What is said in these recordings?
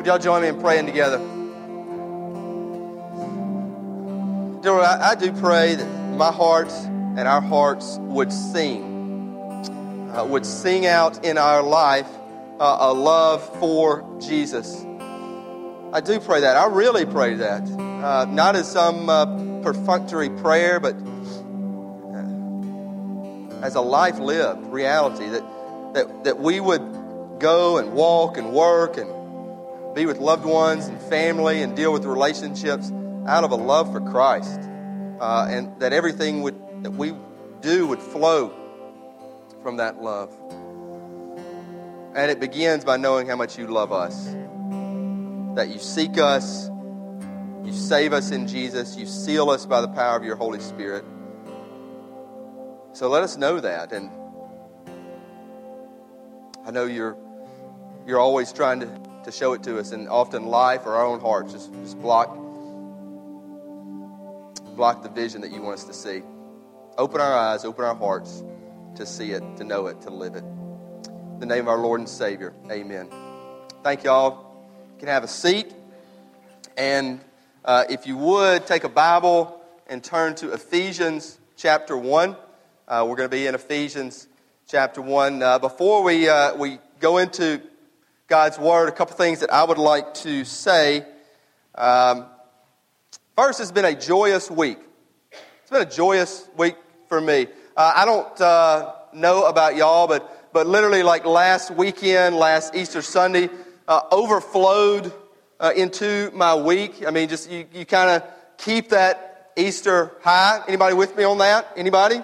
Would y'all join me in praying together? Dear Lord, I, I do pray that my heart and our hearts would sing, uh, would sing out in our life uh, a love for Jesus. I do pray that. I really pray that. Uh, not as some uh, perfunctory prayer, but uh, as a life lived reality that, that, that we would go and walk and work and be with loved ones and family and deal with relationships out of a love for Christ. Uh, and that everything would, that we do would flow from that love. And it begins by knowing how much you love us. That you seek us, you save us in Jesus, you seal us by the power of your Holy Spirit. So let us know that. And I know you're, you're always trying to, to show it to us, and often life or our own hearts just, just block, block the vision that you want us to see. Open our eyes, open our hearts to see it, to know it, to live it. In the name of our Lord and Savior, amen. Thank you all. You can have a seat. And uh, if you would, take a Bible and turn to Ephesians chapter 1. Uh, we're going to be in Ephesians chapter 1. Uh, before we, uh, we go into God's Word, a couple things that I would like to say. Um, first, it's been a joyous week. It's been a joyous week for me. Uh, I don't uh, know about y'all, but, but literally, like last weekend, last Easter Sunday, uh, overflowed uh, into my week. I mean, just you, you kind of keep that Easter high. Anybody with me on that? Anybody?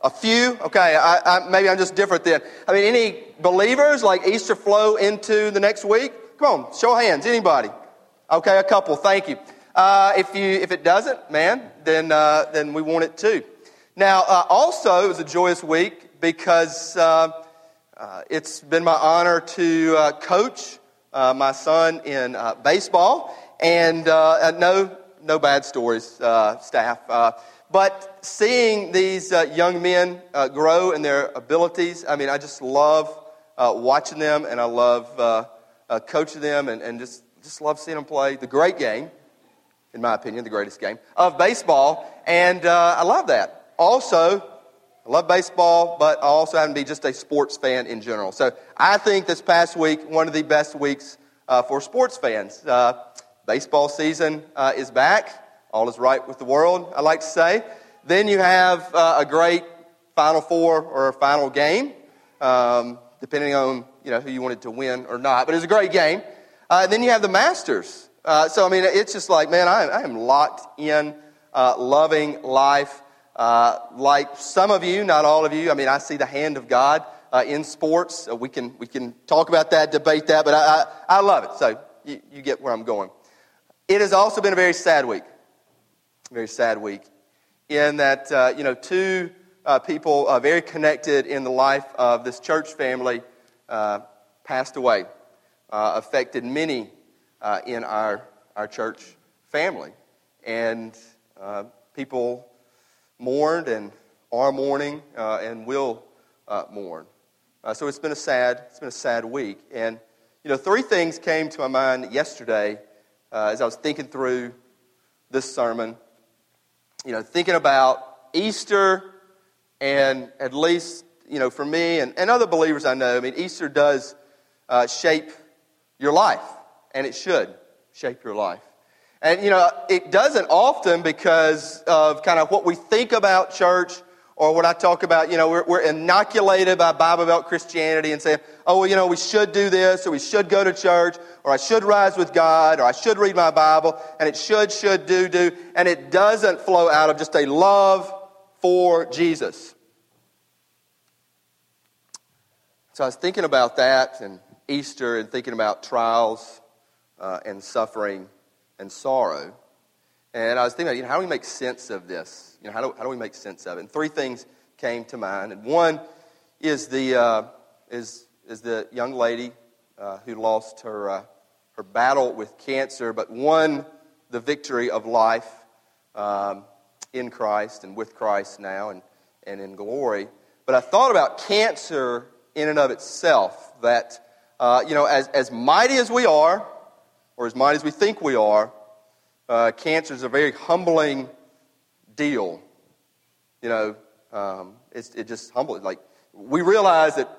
A few? Okay, I, I, maybe I'm just different then. I mean, any believers like Easter flow into the next week? Come on, show hands. Anybody? Okay, a couple. Thank you. Uh, if you if it doesn't, man, then uh, then we want it too. Now, uh, also, it was a joyous week because uh, uh, it's been my honor to uh, coach my son in baseball, and no, no bad stories, staff. But seeing these young men grow in their abilities, I mean, I just love watching them, and I love coaching them, and, and just just love seeing them play the great game, in my opinion, the greatest game of baseball, and I love that also, I love baseball, but I also happen to be just a sports fan in general. So I think this past week, one of the best weeks uh, for sports fans. Uh, baseball season uh, is back. All is right with the world, I like to say. Then you have uh, a great Final Four or a final game, um, depending on you know who you wanted to win or not. But it was a great game. Uh, then you have the Masters. Uh, so I mean, it's just like man, I, I am locked in, loving life. Uh, like some of you, not all of you, I mean, I see the hand of God uh, in sports. Uh, we, can, we can talk about that, debate that, but I, I, I love it. So you, you, get where I'm going. It has also been a very sad week. Very sad week. In that, uh, you know, two uh, people very connected in the life of this church family passed away, affected many in our, our church family. And people mourned and are mourning uh, and will uh, mourn. Uh, so it's been a sad, it's been a sad week. And you know, three things came to my mind yesterday uh, as I was thinking through this sermon. You know, thinking about Easter, and at least you know, for me and, and other believers I know, I mean, Easter does uh, shape your life, and it should shape your life. And, you know, it doesn't often because of kind of what we think about church or what I talk about, you know, we're, we're, inoculated by Bible Belt Christianity and saying, oh, well, you know, we should do this or we should go to church or I should rise with God or I should read my Bible and it should, should, do, do. And it doesn't flow out of just a love for Jesus. So I was thinking about that and Easter and thinking about trials uh, and suffering and sorrow. And I was thinking, you know, how do we make sense of this? You know, how do, how do we make sense of it? And three things came to mind. And one is the, uh, is, is the young lady uh, who lost her, uh, her battle with cancer, but won the victory of life um, in Christ and with Christ now and, and in glory. But I thought about cancer in and of itself, that uh, you know, as, as mighty as we are, or as mighty as we think we are, uh, cancer is a very humbling deal. You know, um, it's, it just humbles. Like, we realize that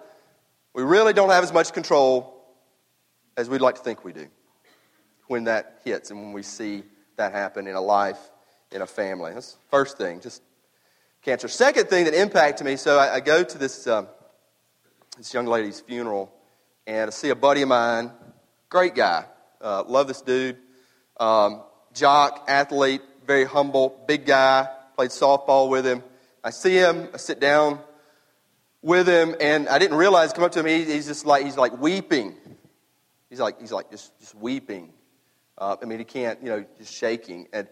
we really don't have as much control as we'd like to think we do when that hits and when we see that happen in a life, in a family. That's first thing, just cancer. Second thing that impacted me, so I, I go to this, um, this young lady's funeral and I see a buddy of mine, great guy, uh, love this dude, um, jock, athlete, very humble, big guy, played softball with him. I see him, I sit down with him, and I didn't realize, come up to him, he, he's just like, he's like weeping. He's like, he's like just, just weeping. Uh, I mean, he can't, you know, just shaking. And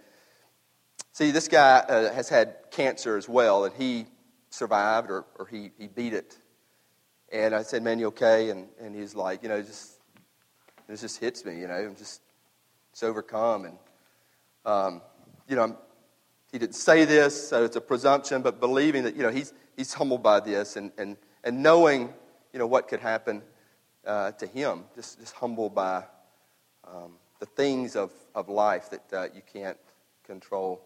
see, this guy uh, has had cancer as well, and he survived or, or he, he beat it. And I said, Man, you okay? And, and he's like, You know, just, this just hits me, you know, I'm just, it's overcome. And, um, you know, he didn't say this, so it's a presumption, but believing that, you know, he's, he's humbled by this and, and, and knowing, you know, what could happen uh, to him, just, just humbled by um, the things of, of life that uh, you can't control.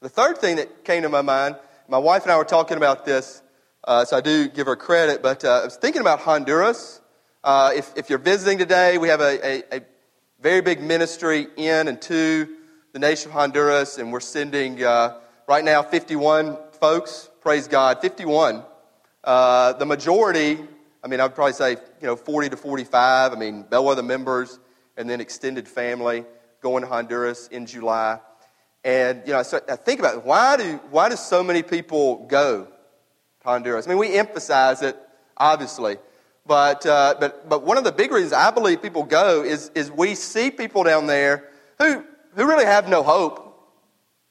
The third thing that came to my mind, my wife and I were talking about this, uh, so I do give her credit, but uh, I was thinking about Honduras. Uh, if, if you're visiting today, we have a, a, a, very big ministry in and to the nation of Honduras, and we're sending uh, right now 51 folks, praise God, 51. Uh, the majority, I mean, I would probably say, you know, 40 to 45, I mean, bellwether members, and then extended family going to Honduras in July. And, you know, so I think about it. Why do, why do so many people go to Honduras? I mean, we emphasize it, obviously. But, uh, but, but one of the big reasons I believe people go is, is we see people down there who, who really have no hope.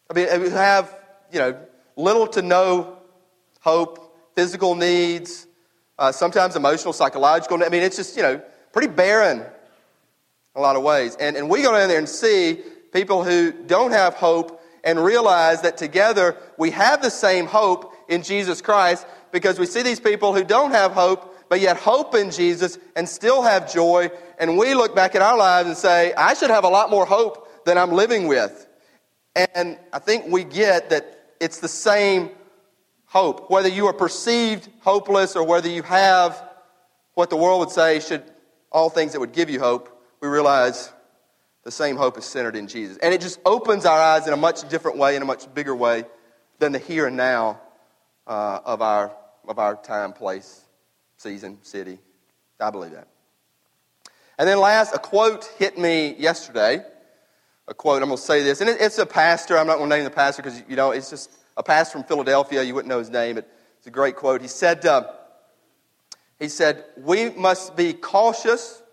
I mean, who have, you know, little to no hope, physical needs, uh, sometimes emotional, psychological. I mean, it's just, you know, pretty barren a lot of ways. And, and we go down there and see people who don't have hope and realize that together we have the same hope in Jesus Christ because we see these people who don't have hope but yet hope in Jesus and still have joy. And we look back at our lives and say, I should have a lot more hope than I'm living with. And I think we get that it's the same hope. Whether you are perceived hopeless or whether you have what the world would say should all things that would give you hope, we realize the same hope is centered in Jesus. And it just opens our eyes in a much different way, in a much bigger way than the here and now uh, of, our, of our time, place, season, city. I believe that. And then last, a quote hit me yesterday. A quote, I'm going to say this. And it, it's a pastor. I'm not going to name the pastor because, you know, it's just a pastor from Philadelphia. You wouldn't know his name. It's a great quote. He said, uh, he said, we must be cautious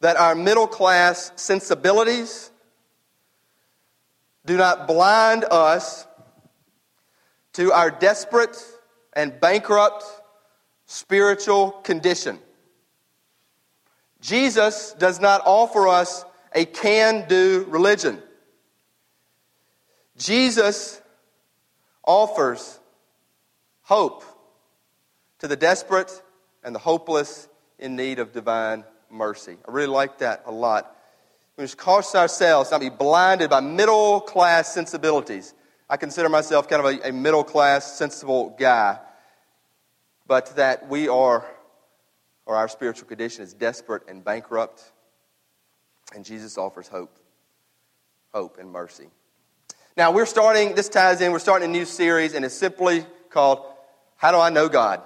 that our middle class sensibilities do not blind us to our desperate and bankrupt spiritual condition. Jesus does not offer us a can do religion. Jesus offers hope to the desperate and the hopeless in need of divine mercy. I really like that a lot. We must caution ourselves not to be blinded by middle class sensibilities. I consider myself kind of a, a middle class, sensible guy, but that we are, or our spiritual condition is desperate and bankrupt, and Jesus offers hope, hope and mercy. Now, we're starting, this ties in, we're starting a new series, and it's simply called How Do I Know God?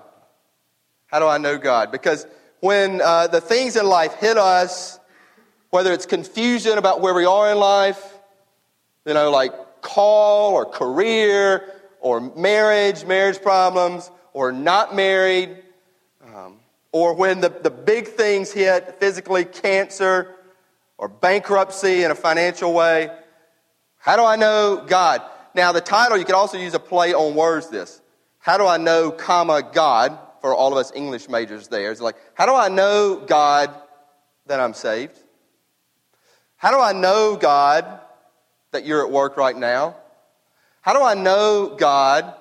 How do I know God? Because when uh, the things in life hit us, whether it's confusion about where we are in life, you know, like call or career or marriage, marriage problems, or not married, um, or when the, the big things hit physically, cancer or bankruptcy in a financial way. How do I know God? Now, the title, you could also use a play on words this. How do I know, comma, God? for all of us English majors there. It's like, how do I know, God, that I'm saved? How do I know, God, that you're at work right now? How do I know, God,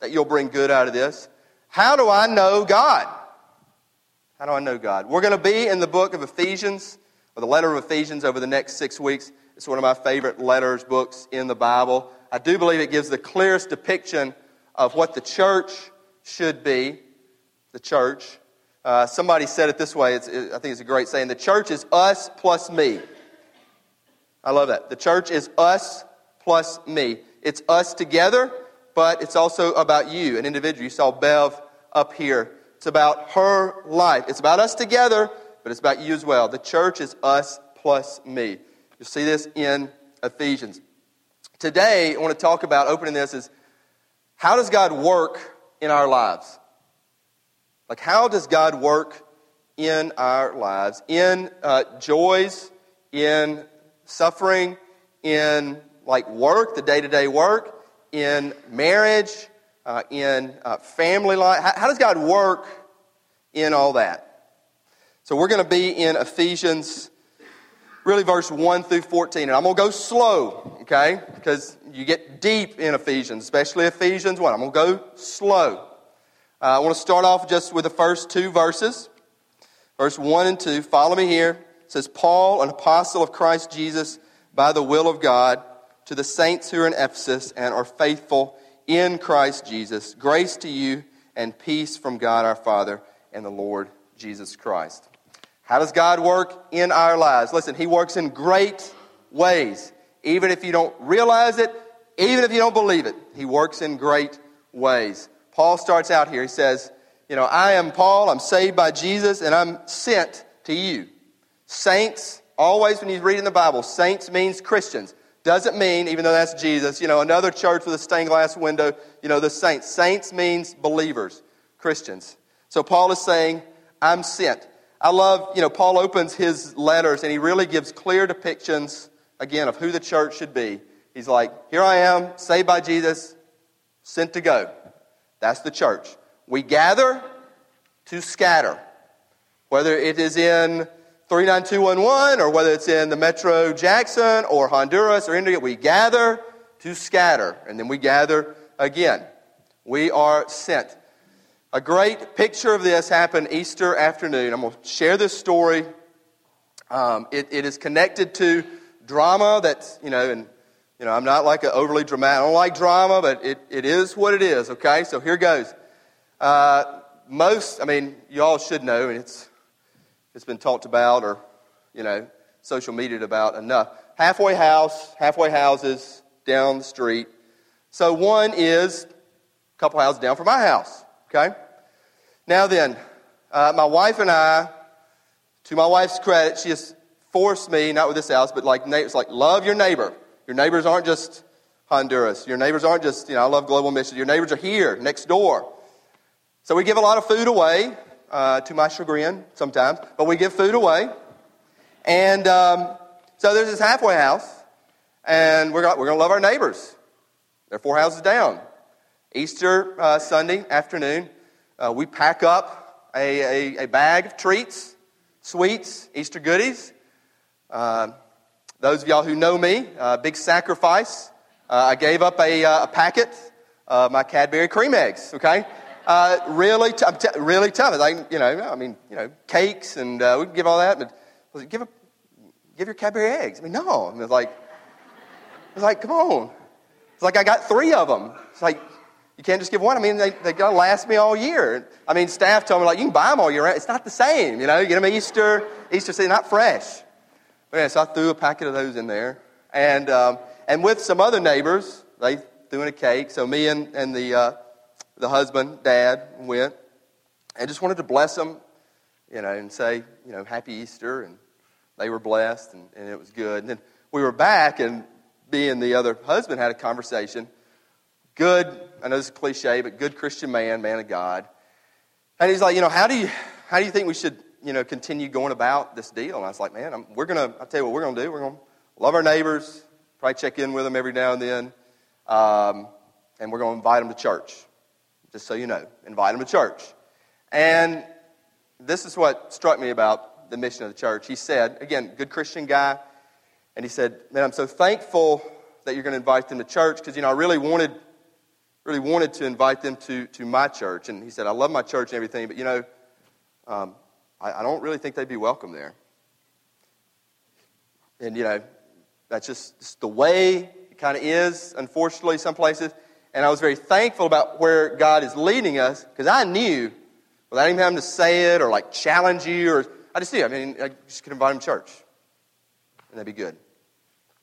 that you'll bring good out of this? How do I know God? How do I know God? We're going to be in the book of Ephesians, the letter of Ephesians, over the next six weeks. It's one of my favorite letters, books in the Bible. I do believe it gives the clearest depiction of what the church should be. The church. Uh, somebody said it this way. It, I think it's a great saying. The church is us plus me. I love that. The church is us plus me. It's us together, but it's also about you, an individual. You saw Bev up here. It's about her life. It's about us together, but it's about you as well. The church is us plus me. You'll see this in Ephesians. Today, I want to talk about opening this is how does God work in our lives? Like, how does God work in our lives? In uh, joys, in suffering, in like work, the day to day work, in marriage, uh, in uh, family life. How, how does God work in all that? So, we're going to be in Ephesians really verse 1 through 14. And I'm going to go slow, okay? Because you get deep in Ephesians, especially Ephesians 1. I'm going to go slow. Uh, I want to start off just with the first two verses. Verse 1 and 2. Follow me here. It says, Paul, an apostle of Christ Jesus, by the will of God, to the saints who are in Ephesus and are faithful in Christ Jesus, grace to you and peace from God our Father and the Lord Jesus Christ. How does God work in our lives? Listen, He works in great ways. Even if you don't realize it, even if you don't believe it, He works in great ways. Paul starts out here. He says, You know, I am Paul, I'm saved by Jesus, and I'm sent to you. Saints, always when you read in the Bible, saints means Christians. Doesn't mean, even though that's Jesus, you know, another church with a stained glass window, you know, the saints. Saints means believers, Christians. So Paul is saying, I'm sent. I love, you know, Paul opens his letters and he really gives clear depictions, again, of who the church should be. He's like, here I am, saved by Jesus, sent to go. That's the church. We gather to scatter. Whether it is in 39211 or whether it's in the Metro Jackson or Honduras or India, we gather to scatter and then we gather again. We are sent. A great picture of this happened Easter afternoon. I'm going to share this story. Um, it, it is connected to drama that's, you know, and, you know, I'm not like an overly dramatic, I don't like drama, but it, it is what it is, okay? So here goes. Uh, most, I mean, you all should know, and it's, it's been talked about or, you know, social media about enough. Halfway house, halfway houses down the street. So one is a couple houses down from my house. Okay? Now then, uh, my wife and I, to my wife's credit, she has forced me, not with this house, but like it's like love your neighbor. Your neighbors aren't just Honduras. Your neighbors aren't just, you know, I love global mission. Your neighbors are here, next door. So we give a lot of food away, uh, to my chagrin sometimes, but we give food away. And um, so there's this halfway house, and we're, we're going to love our neighbors. They're four houses down. Easter uh, Sunday afternoon, uh, we pack up a, a, a, bag of treats, sweets, Easter goodies. Uh, those of y'all who know me, uh, big sacrifice. Uh, I gave up a, uh, a packet of my Cadbury cream eggs, okay? really, t- t- really tough. Like, you know, I mean, you know, cakes and we can give all that, but give, a, give your Cadbury eggs. I mean, no. It's like, it's like, come on. It's like I got three of them. It's like, you can't just give one. I mean, they, they got to last me all year. I mean, staff told me, like, you can buy them all year round. It's not the same, you know. You get them Easter, Easter season, not fresh. But yeah, so I threw a packet of those in there. And, um, and with some other neighbors, they threw in a cake. So me and, and the, uh, the husband, dad, went. And just wanted to bless them, you know, and say, you know, happy Easter. And they were blessed, and, and it was good. And then we were back, and me and the other husband had a conversation – good, I know this is cliche, but good Christian man, man of God. And he's like, you know, how do you, how do you think we should, you know, continue going about this deal? And I was like, man, I'm, we're going to, I'll tell you what we're going to do. We're going to love our neighbors, probably check in with them every now and then. Um, and we're going to invite them to church. Just so you know, invite them to church. And this is what struck me about the mission of the church. He said, again, good Christian guy, and he said, Man, I'm so thankful that you're going to invite them to church because, you know, I really wanted really wanted to invite them to, to my church. And he said, I love my church and everything, but you know, um, I, I don't really think they'd be welcome there. And, you know, that's just, just the way it kind of is, unfortunately, some places. And I was very thankful about where God is leading us because I knew, without even having to say it or like challenge you, or I just knew. I mean, I just could invite him to church, and that'd be good.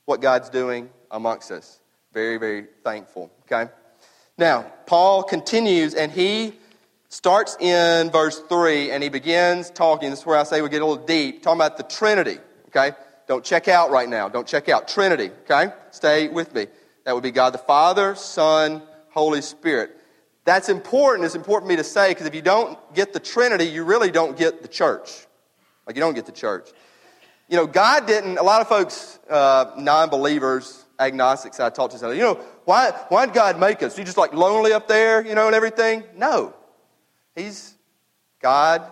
What God's doing amongst us. Very, very thankful. Okay? Now, Paul continues and he starts in verse 3 and he begins talking. This is where I say we get a little deep, talking about the Trinity. Okay? Don't check out right now. Don't check out. Trinity. Okay? Stay with me. That would be God the Father, Son, Holy Spirit. That's important. It's important for me to say because if you don't get the Trinity, you really don't get the church. Like, you don't get the church. You know, God didn't, a lot of folks, uh, non believers, agnostics I talked to, say, you know, why, why did God make us? You just like lonely up there, you know, and everything? No. He's God,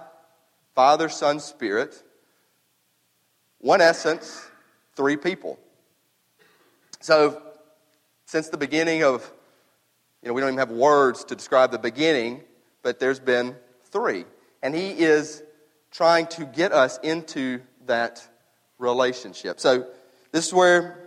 Father, Son, Spirit. One essence, three people. So, since the beginning of, you know, we don't even have words to describe the beginning, but there's been three. And He is trying to get us into that relationship. So, this is where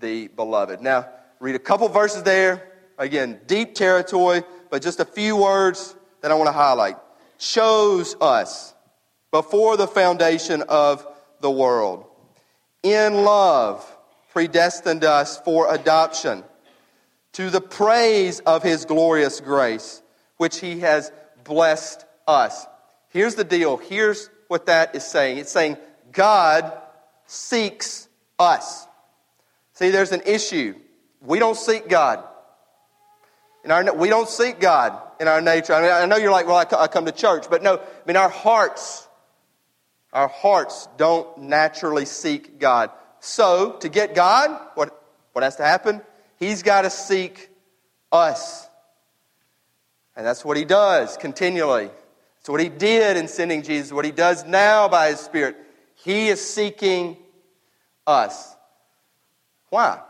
the beloved. Now, read a couple verses there. Again, deep territory, but just a few words that I want to highlight. Chose us before the foundation of the world. In love, predestined us for adoption to the praise of his glorious grace, which he has blessed us. Here's the deal. Here's what that is saying it's saying God seeks us. See, there's an issue. We don't seek God. In our, we don't seek God in our nature. I, mean, I know you're like, well, I come to church, but no, I mean, our hearts, our hearts don't naturally seek God. So, to get God, what, what has to happen? He's got to seek us. And that's what he does continually. It's what he did in sending Jesus, what he does now by his Spirit. He is seeking us. Why?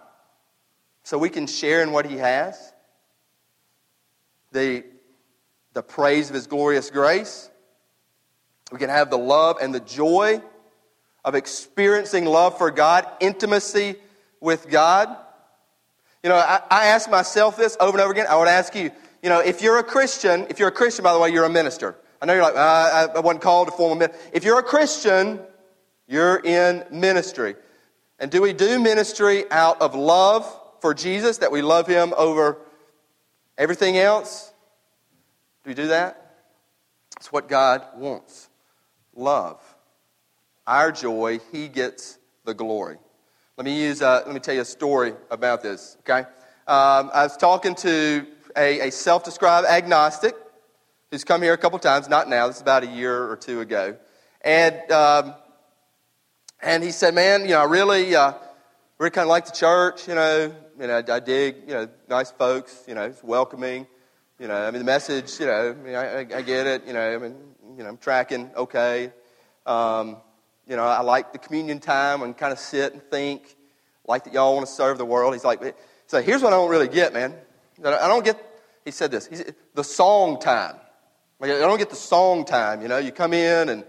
So we can share in what He has, the, the praise of His glorious grace. We can have the love and the joy of experiencing love for God, intimacy with God. You know, I, I ask myself this over and over again. I would ask you, you know, if you're a Christian, if you're a Christian, by the way, you're a minister. I know you're like, uh, I wasn't called to form a ministry. If you're a Christian, you're in ministry. And do we do ministry out of love for Jesus, that we love him over everything else? Do we do that? It's what God wants love. Our joy, he gets the glory. Let me use. Uh, let me tell you a story about this. Okay, um, I was talking to a, a self-described agnostic who's come here a couple times. Not now. This is about a year or two ago, and um, and he said, "Man, you know, I really, uh, really kind of like the church. You know, you know, I, I dig, you know, nice folks. You know, it's welcoming. You know, I mean, the message. You know, I, I, I get it. You know, I mean, you know, I'm tracking okay. Um, you know, I like the communion time and kind of sit and think. Like that y'all want to serve the world. He's like, so here's what I don't really get, man. I don't get. He said this. He said, the song time. I don't get the song time. You know, you come in and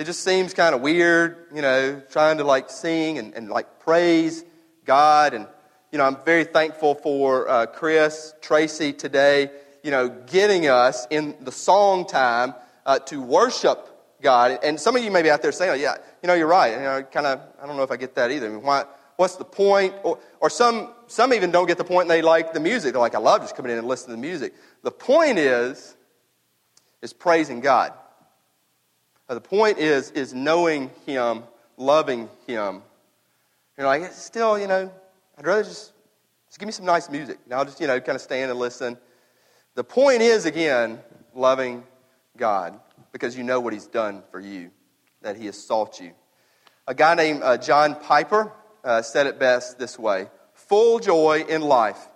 it just seems kind of weird, you know, trying to like sing and, and like praise God. And, you know, I'm very thankful for uh, Chris, Tracy today, you know, getting us in the song time uh, to worship God. And some of you may be out there saying, oh, yeah, you know, you're right. You know, kind of, I don't know if I get that either. I mean, why, what's the point? Or, or some, some even don't get the point and they like the music. They're like, I love just coming in and listening to the music. The point is, is praising God. The point is, is knowing Him, loving Him. You're like, still, you know, I'd rather just, just give me some nice music. And I'll just, you know, kind of stand and listen. The point is, again, loving God because you know what He's done for you. that he has sought you. A guy named uh, John Piper uh, said it best this way Full joy in life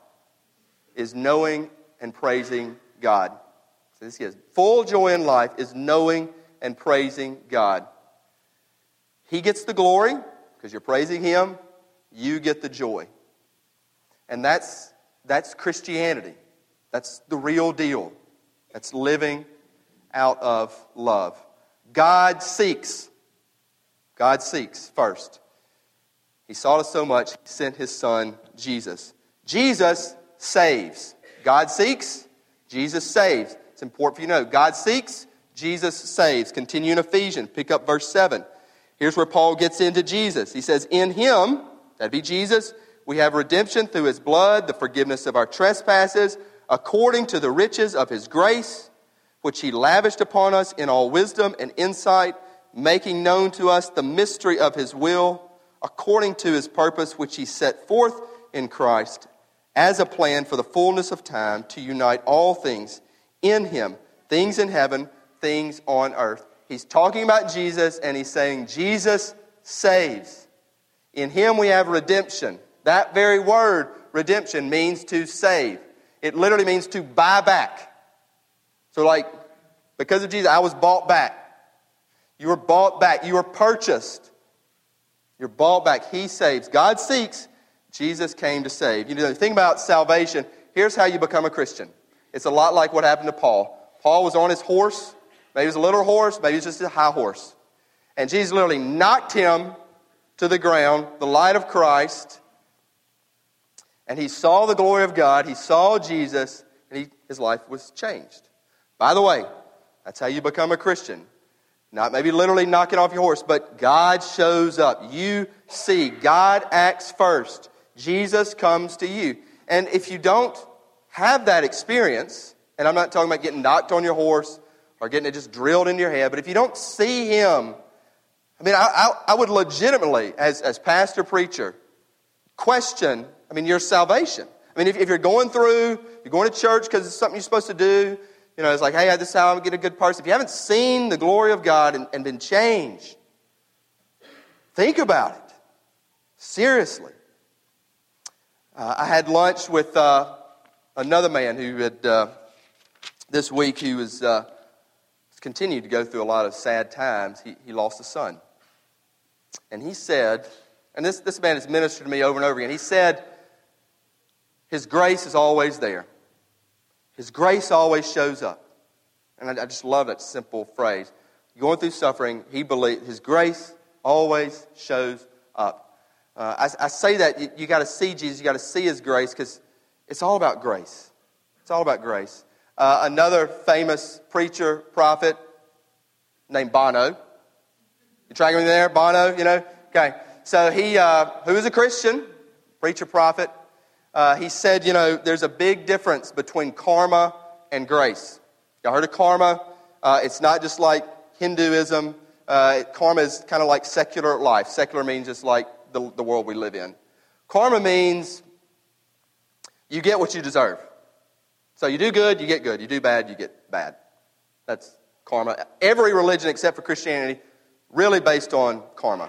is knowing and praising God. So this is full joy in life is knowing and praising God. He gets the glory because you're praising Him, you get the joy. And that's, that's Christianity. That's the real deal. That's living out of love. God seeks. God seeks first. He sought us so much, He sent His Son, Jesus. Jesus saves. God seeks, Jesus saves. It's important for you to know. God seeks, Jesus saves. Continue in Ephesians. Pick up verse 7. Here's where Paul gets into Jesus. He says, In Him, that'd be Jesus, we have redemption through His blood, the forgiveness of our trespasses, according to the riches of His grace which he lavished upon us in all wisdom and insight, making known to us the mystery of his will, according to his purpose, which he set forth in Christ as a plan for the fullness of time to unite all things in him, things in heaven, things on earth. He's talking about Jesus and he's saying, Jesus saves. In him we have redemption. That very word, redemption, means to save. It literally means to buy back. So, like, because of Jesus, I was bought back. You were bought back. You were purchased. You're bought back. He saves. God seeks. Jesus came to save. You know, the thing about salvation, here's how you become a Christian. It's a lot like what happened to Paul. Paul was on his horse. Maybe it was a little horse, maybe it was just a high horse. And Jesus literally knocked him to the ground, the light of Christ. And he saw the glory of God. He saw Jesus, and he, his life was changed. By the way, that's how you become a Christian. Not maybe literally knocking off your horse, but God shows up. You see, God acts first. Jesus comes to you. And if you don't have that experience, and I'm not talking about getting knocked on your horse or getting it just drilled into your head, but if you don't see Him, I mean, I, I, I would legitimately, as, as pastor preacher, question, I mean, your salvation. I mean, if, if you're going through, you're going to church because it's something you're supposed to do, you know, it's like, hey, this is how I'm get a good person. If you haven't seen the glory of God and, and been changed, think about it. Seriously. Uh, I had lunch with uh, another man who had, uh, this week, he was uh, continued to go through a lot of sad times. He, he lost a son. And he said, and this, this man has ministered to me over and over again, he said, His grace is always there. His grace always shows up. And I, I just love that simple phrase. Going through suffering, he believed his grace always shows up. Uh, I, I, say that you, you got to see Jesus, you got to see his grace because it's all about grace. It's all about grace. Uh, another famous preacher, prophet named Bono. You tracking me there, Bono? You know? Okay. So he, uh, who is a Christian, preacher, prophet, uh, he said, you know, there's a big difference between karma and grace. Y'all heard of karma? Uh, it's not just like Hinduism. Uh, karma is kind of like secular life. Secular means just like the, the world we live in. Karma means you get what you deserve. So you do good, you get good. You do bad, you get bad. That's karma. Every religion except for Christianity, really based on karma.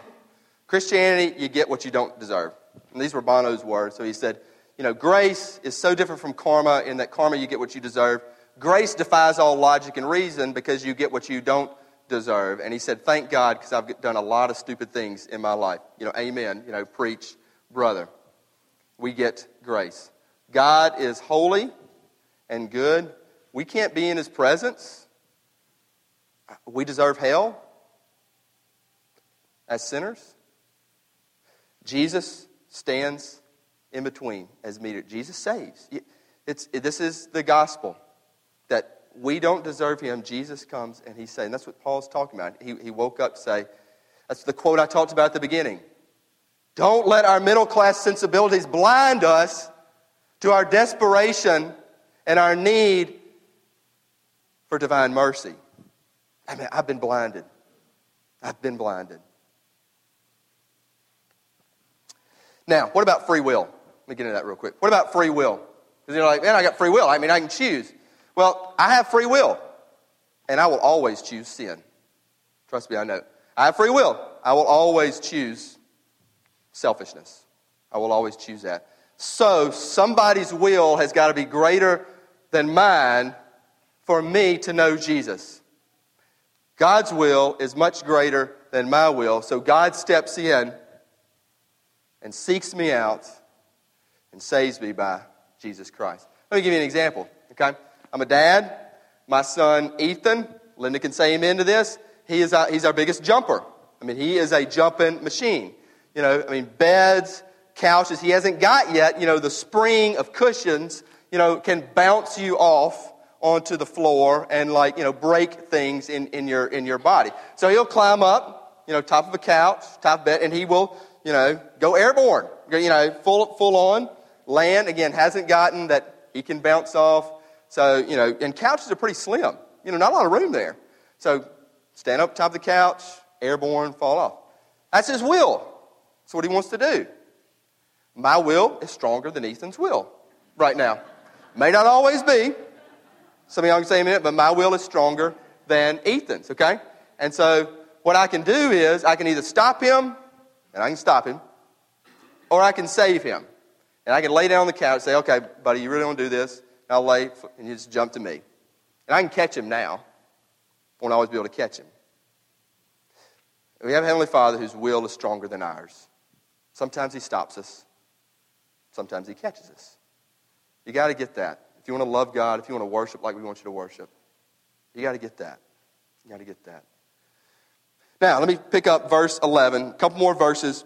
Christianity, you get what you don't deserve. And these were Bono's words. So he said, you know, grace is so different from karma in that karma you get what you deserve. Grace defies all logic and reason because you get what you don't deserve. And he said, Thank God because I've done a lot of stupid things in my life. You know, amen. You know, preach, brother. We get grace. God is holy and good. We can't be in his presence. We deserve hell as sinners. Jesus stands in between as meter. Jesus saves. It's, this is the gospel that we don't deserve him. Jesus comes and he's saying, that's what Paul's talking about. He, he woke up to say, that's the quote I talked about at the beginning. Don't let our middle class sensibilities blind us to our desperation and our need for divine mercy. I mean, I've been blinded. I've been blinded. Now, what about free will? Let me get into that real quick. What about free will? Because you're like, man, I got free will. I mean, I can choose. Well, I have free will, and I will always choose sin. Trust me, I know. I have free will. I will always choose selfishness. I will always choose that. So somebody's will has got to be greater than mine for me to know Jesus. God's will is much greater than my will. So God steps in and seeks me out and saves me by Jesus Christ. Let me give you an example. Okay? I'm a dad. My son Ethan, Linda can say amen to this. He is our, he's our biggest jumper. I mean, he is a jumping machine. You know, I mean, beds, couches. He hasn't got yet, you know, the spring of cushions, you know, can bounce you off onto the floor and like, you know, break things in, in your in your body. So he'll climb up, you know, top of a couch, top bed, and he will, you know, go airborne. You know, full full on. Land, again, hasn't gotten that he can bounce off. So, you know, and couches are pretty slim. You know, not a lot of room there. So stand up top of the couch, airborne, fall off. That's his will. That's what he wants to do. My will is stronger than Ethan's will right now. May not always be. Some of y'all can say a minute, but my will is stronger than Ethan's, okay? And so what I can do is I can either stop him, and I can stop him, or I can save him. And I can lay down on the couch and say, okay, buddy, you really want to do this? And I'll lay, and you just jump to me. And I can catch him now. Won't always be able to catch him. We have a Heavenly Father whose will is stronger than ours. Sometimes He stops us, sometimes He catches us. You got to get that. If you want to love God, if you want to worship like we want you to worship, you got to get that. You got to get that. Now, let me pick up verse 11, a couple more verses.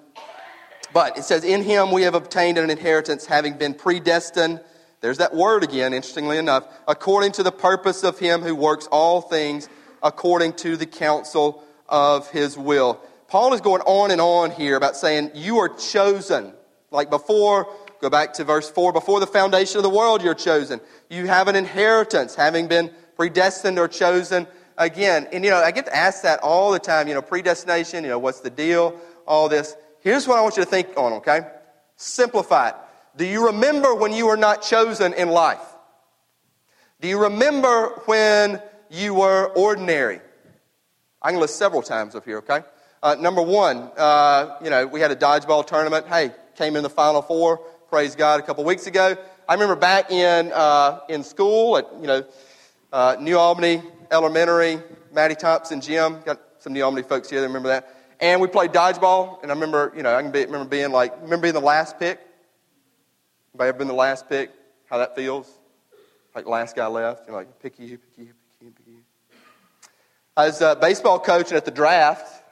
But it says, In him we have obtained an inheritance, having been predestined. There's that word again, interestingly enough, according to the purpose of him who works all things according to the counsel of his will. Paul is going on and on here about saying, You are chosen. Like before, go back to verse 4 before the foundation of the world, you're chosen. You have an inheritance, having been predestined or chosen again. And, you know, I get to ask that all the time, you know, predestination, you know, what's the deal, all this. Here's what I want you to think on, okay? Simplify it. Do you remember when you were not chosen in life? Do you remember when you were ordinary? I can list several times up here, okay? Uh, number one, uh, you know, we had a dodgeball tournament. Hey, came in the final four. Praise God, a couple weeks ago. I remember back in uh, in school at you know uh, New Albany Elementary, Matty Thompson Gym. Got some New Albany folks here that remember that. And we played dodgeball. And I remember, you know, I can be, remember being like, remember being the last pick. Anybody ever been the last pick? How that feels? Like last guy left. Like, pick you, pick you, pick you, pick you. I was a baseball coach, and at the draft,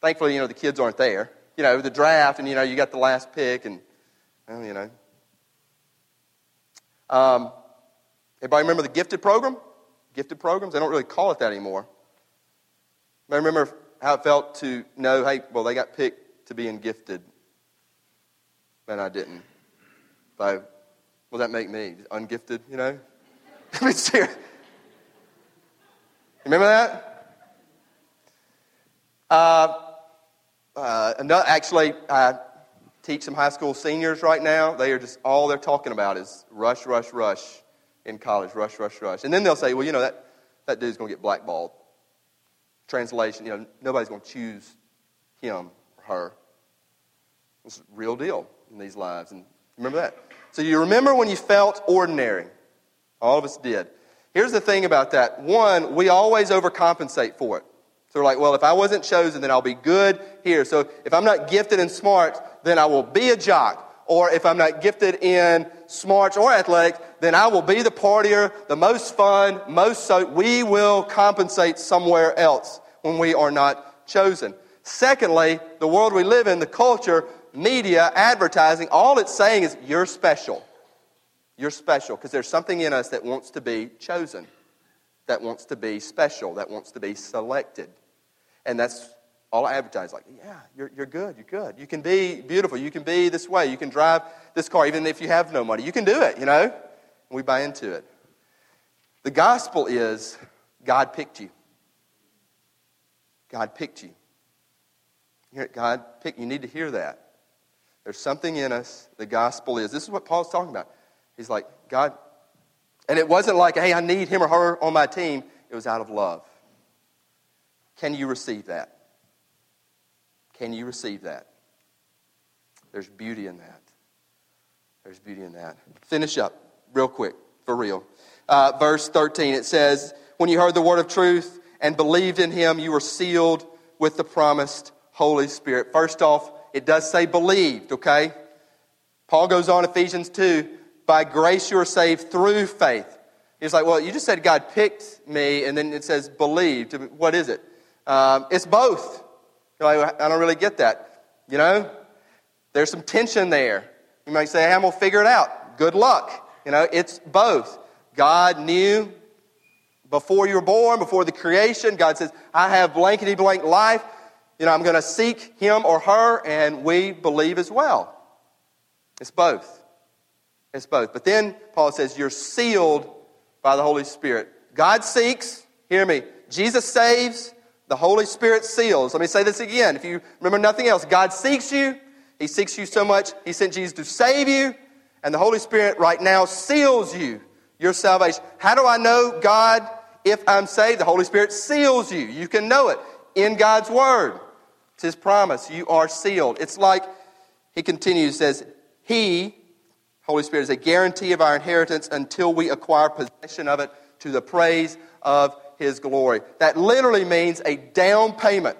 thankfully, you know, the kids aren't there. You know, the draft, and, you know, you got the last pick, and, well, you know. Um, everybody remember the gifted program? Gifted programs? They don't really call it that anymore. I remember how it felt to know, hey, well, they got picked to be in gifted, and I didn't. What does that make me? Ungifted, you know? I mean, serious. Remember that? Uh, uh, no, actually, I teach some high school seniors right now. They are just, all they're talking about is rush, rush, rush in college, rush, rush, rush. And then they'll say, well, you know, that, that dude's going to get blackballed. Translation, you know, nobody's going to choose him or her. It's a real deal in these lives. And remember that. So you remember when you felt ordinary. All of us did. Here's the thing about that. One, we always overcompensate for it. So we're like, well, if I wasn't chosen, then I'll be good here. So if I'm not gifted and smart, then I will be a jock. Or if I'm not gifted in smarts or athletics, then I will be the partier, the most fun, most so. We will compensate somewhere else when we are not chosen. Secondly, the world we live in, the culture, media, advertising, all it's saying is you're special. You're special because there's something in us that wants to be chosen, that wants to be special, that wants to be selected. And that's all I advertise. Like, yeah, you're, you're good, you're good. You can be beautiful. You can be this way. You can drive this car, even if you have no money. You can do it, you know? We buy into it. The gospel is God picked you. God picked you. God picked you. need to hear that. There's something in us. The gospel is. This is what Paul's talking about. He's like, God. And it wasn't like, hey, I need him or her on my team. It was out of love. Can you receive that? Can you receive that? There's beauty in that. There's beauty in that. Finish up real quick, for real. Uh, verse 13, it says, When you heard the word of truth and believed in him, you were sealed with the promised Holy Spirit. First off, it does say believed, okay? Paul goes on, Ephesians 2, by grace you are saved through faith. He's like, well, you just said God picked me, and then it says believed. What is it? Um, it's both. Like, I don't really get that. You know, there's some tension there. You might say, hey, I'm going to figure it out. Good luck. You know, it's both. God knew before you were born, before the creation. God says, I have blankety blank life. You know, I'm going to seek him or her, and we believe as well. It's both. It's both. But then Paul says, You're sealed by the Holy Spirit. God seeks, hear me, Jesus saves, the Holy Spirit seals. Let me say this again. If you remember nothing else, God seeks you. He seeks you so much, He sent Jesus to save you. And the Holy Spirit right now seals you, your salvation. How do I know God if I'm saved? The Holy Spirit seals you. You can know it in God's Word. It's His promise. You are sealed. It's like, He continues, says, He, Holy Spirit, is a guarantee of our inheritance until we acquire possession of it to the praise of his glory. That literally means a down payment.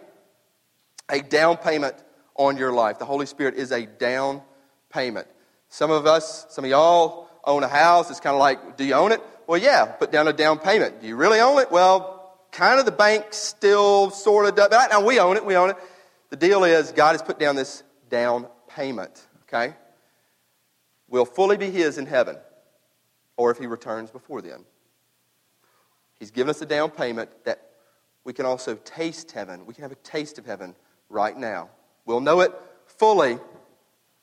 A down payment on your life. The Holy Spirit is a down payment. Some of us, some of y'all own a house. It's kind of like, do you own it? Well, yeah, put down a down payment. Do you really own it? Well, kind of the bank still sort of does. But now we own it. We own it. The deal is God has put down this down payment. Okay? Will fully be His in heaven, or if He returns before then. He's given us a down payment that we can also taste heaven. We can have a taste of heaven right now. We'll know it fully.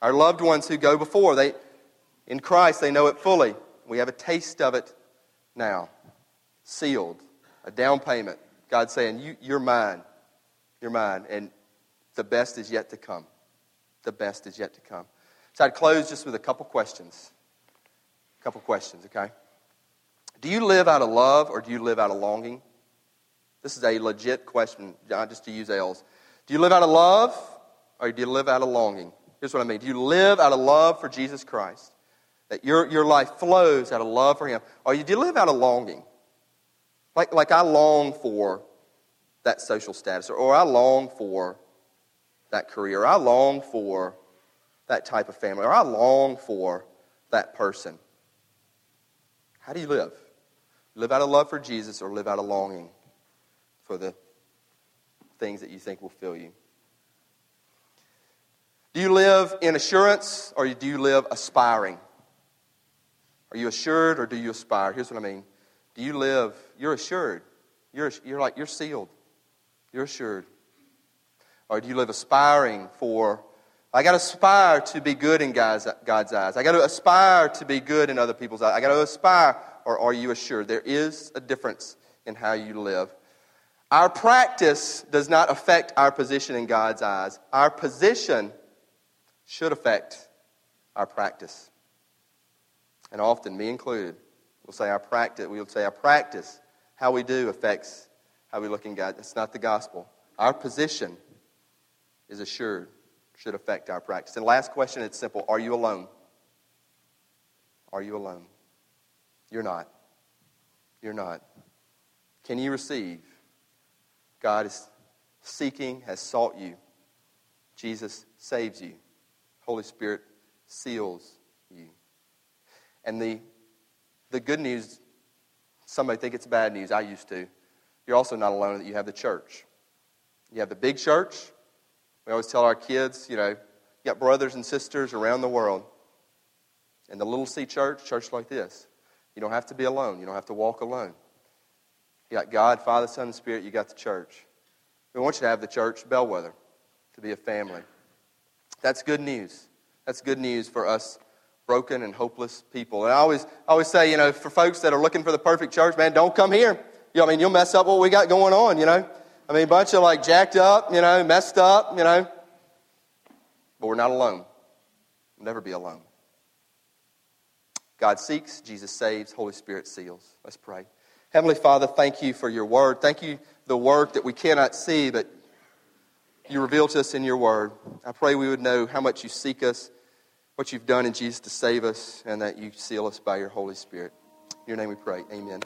Our loved ones who go before, they in Christ, they know it fully. We have a taste of it now. Sealed. A down payment. God saying, you, You're mine. You're mine. And the best is yet to come. The best is yet to come. So I'd close just with a couple questions. A couple questions, okay? Do you live out of love or do you live out of longing? This is a legit question, just to use L's. Do you live out of love or do you live out of longing? Here's what I mean. Do you live out of love for Jesus Christ? That your, your life flows out of love for Him? Or do you live out of longing? Like, like I long for that social status, or, or I long for that career, or I long for that type of family, or I long for that person. How do you live? Live out of love for Jesus or live out of longing for the things that you think will fill you? Do you live in assurance or do you live aspiring? Are you assured or do you aspire? Here's what I mean. Do you live, you're assured. You're, you're like, you're sealed. You're assured. Or do you live aspiring for, I got to aspire to be good in God's, God's eyes. I got to aspire to be good in other people's eyes. I got to aspire or are you assured? There is a difference in how you live. Our practice does not affect our position in God's eyes. Our position should affect our practice. And often, me included, we'll say our practice, we'll say our practice, how we do affects how we look in God. That's not the gospel. Our position is assured, should affect our practice. And last question, it's simple. Are you alone? Are you alone? You're not. You're not. Can you receive? God is seeking, has sought you. Jesus saves you. Holy Spirit seals you. And the, the good news, somebody think it's bad news. I used to. You're also not alone that you have the church. You have the big church. We always tell our kids, you know, you got brothers and sisters around the world. And the little C church, church like this. You don't have to be alone. You don't have to walk alone. You got God, Father, Son, and Spirit. You got the church. We want you to have the church bellwether, to be a family. That's good news. That's good news for us broken and hopeless people. And I always, I always say, you know, for folks that are looking for the perfect church, man, don't come here. You know, I mean, you'll mess up what we got going on, you know. I mean, a bunch of like jacked up, you know, messed up, you know. But we're not alone. We'll never be alone. God seeks, Jesus saves, Holy Spirit seals. Let's pray. Heavenly Father, thank you for your word. Thank you the work that we cannot see, but you reveal to us in your word. I pray we would know how much you seek us, what you've done in Jesus to save us, and that you seal us by your Holy Spirit. In your name we pray. Amen.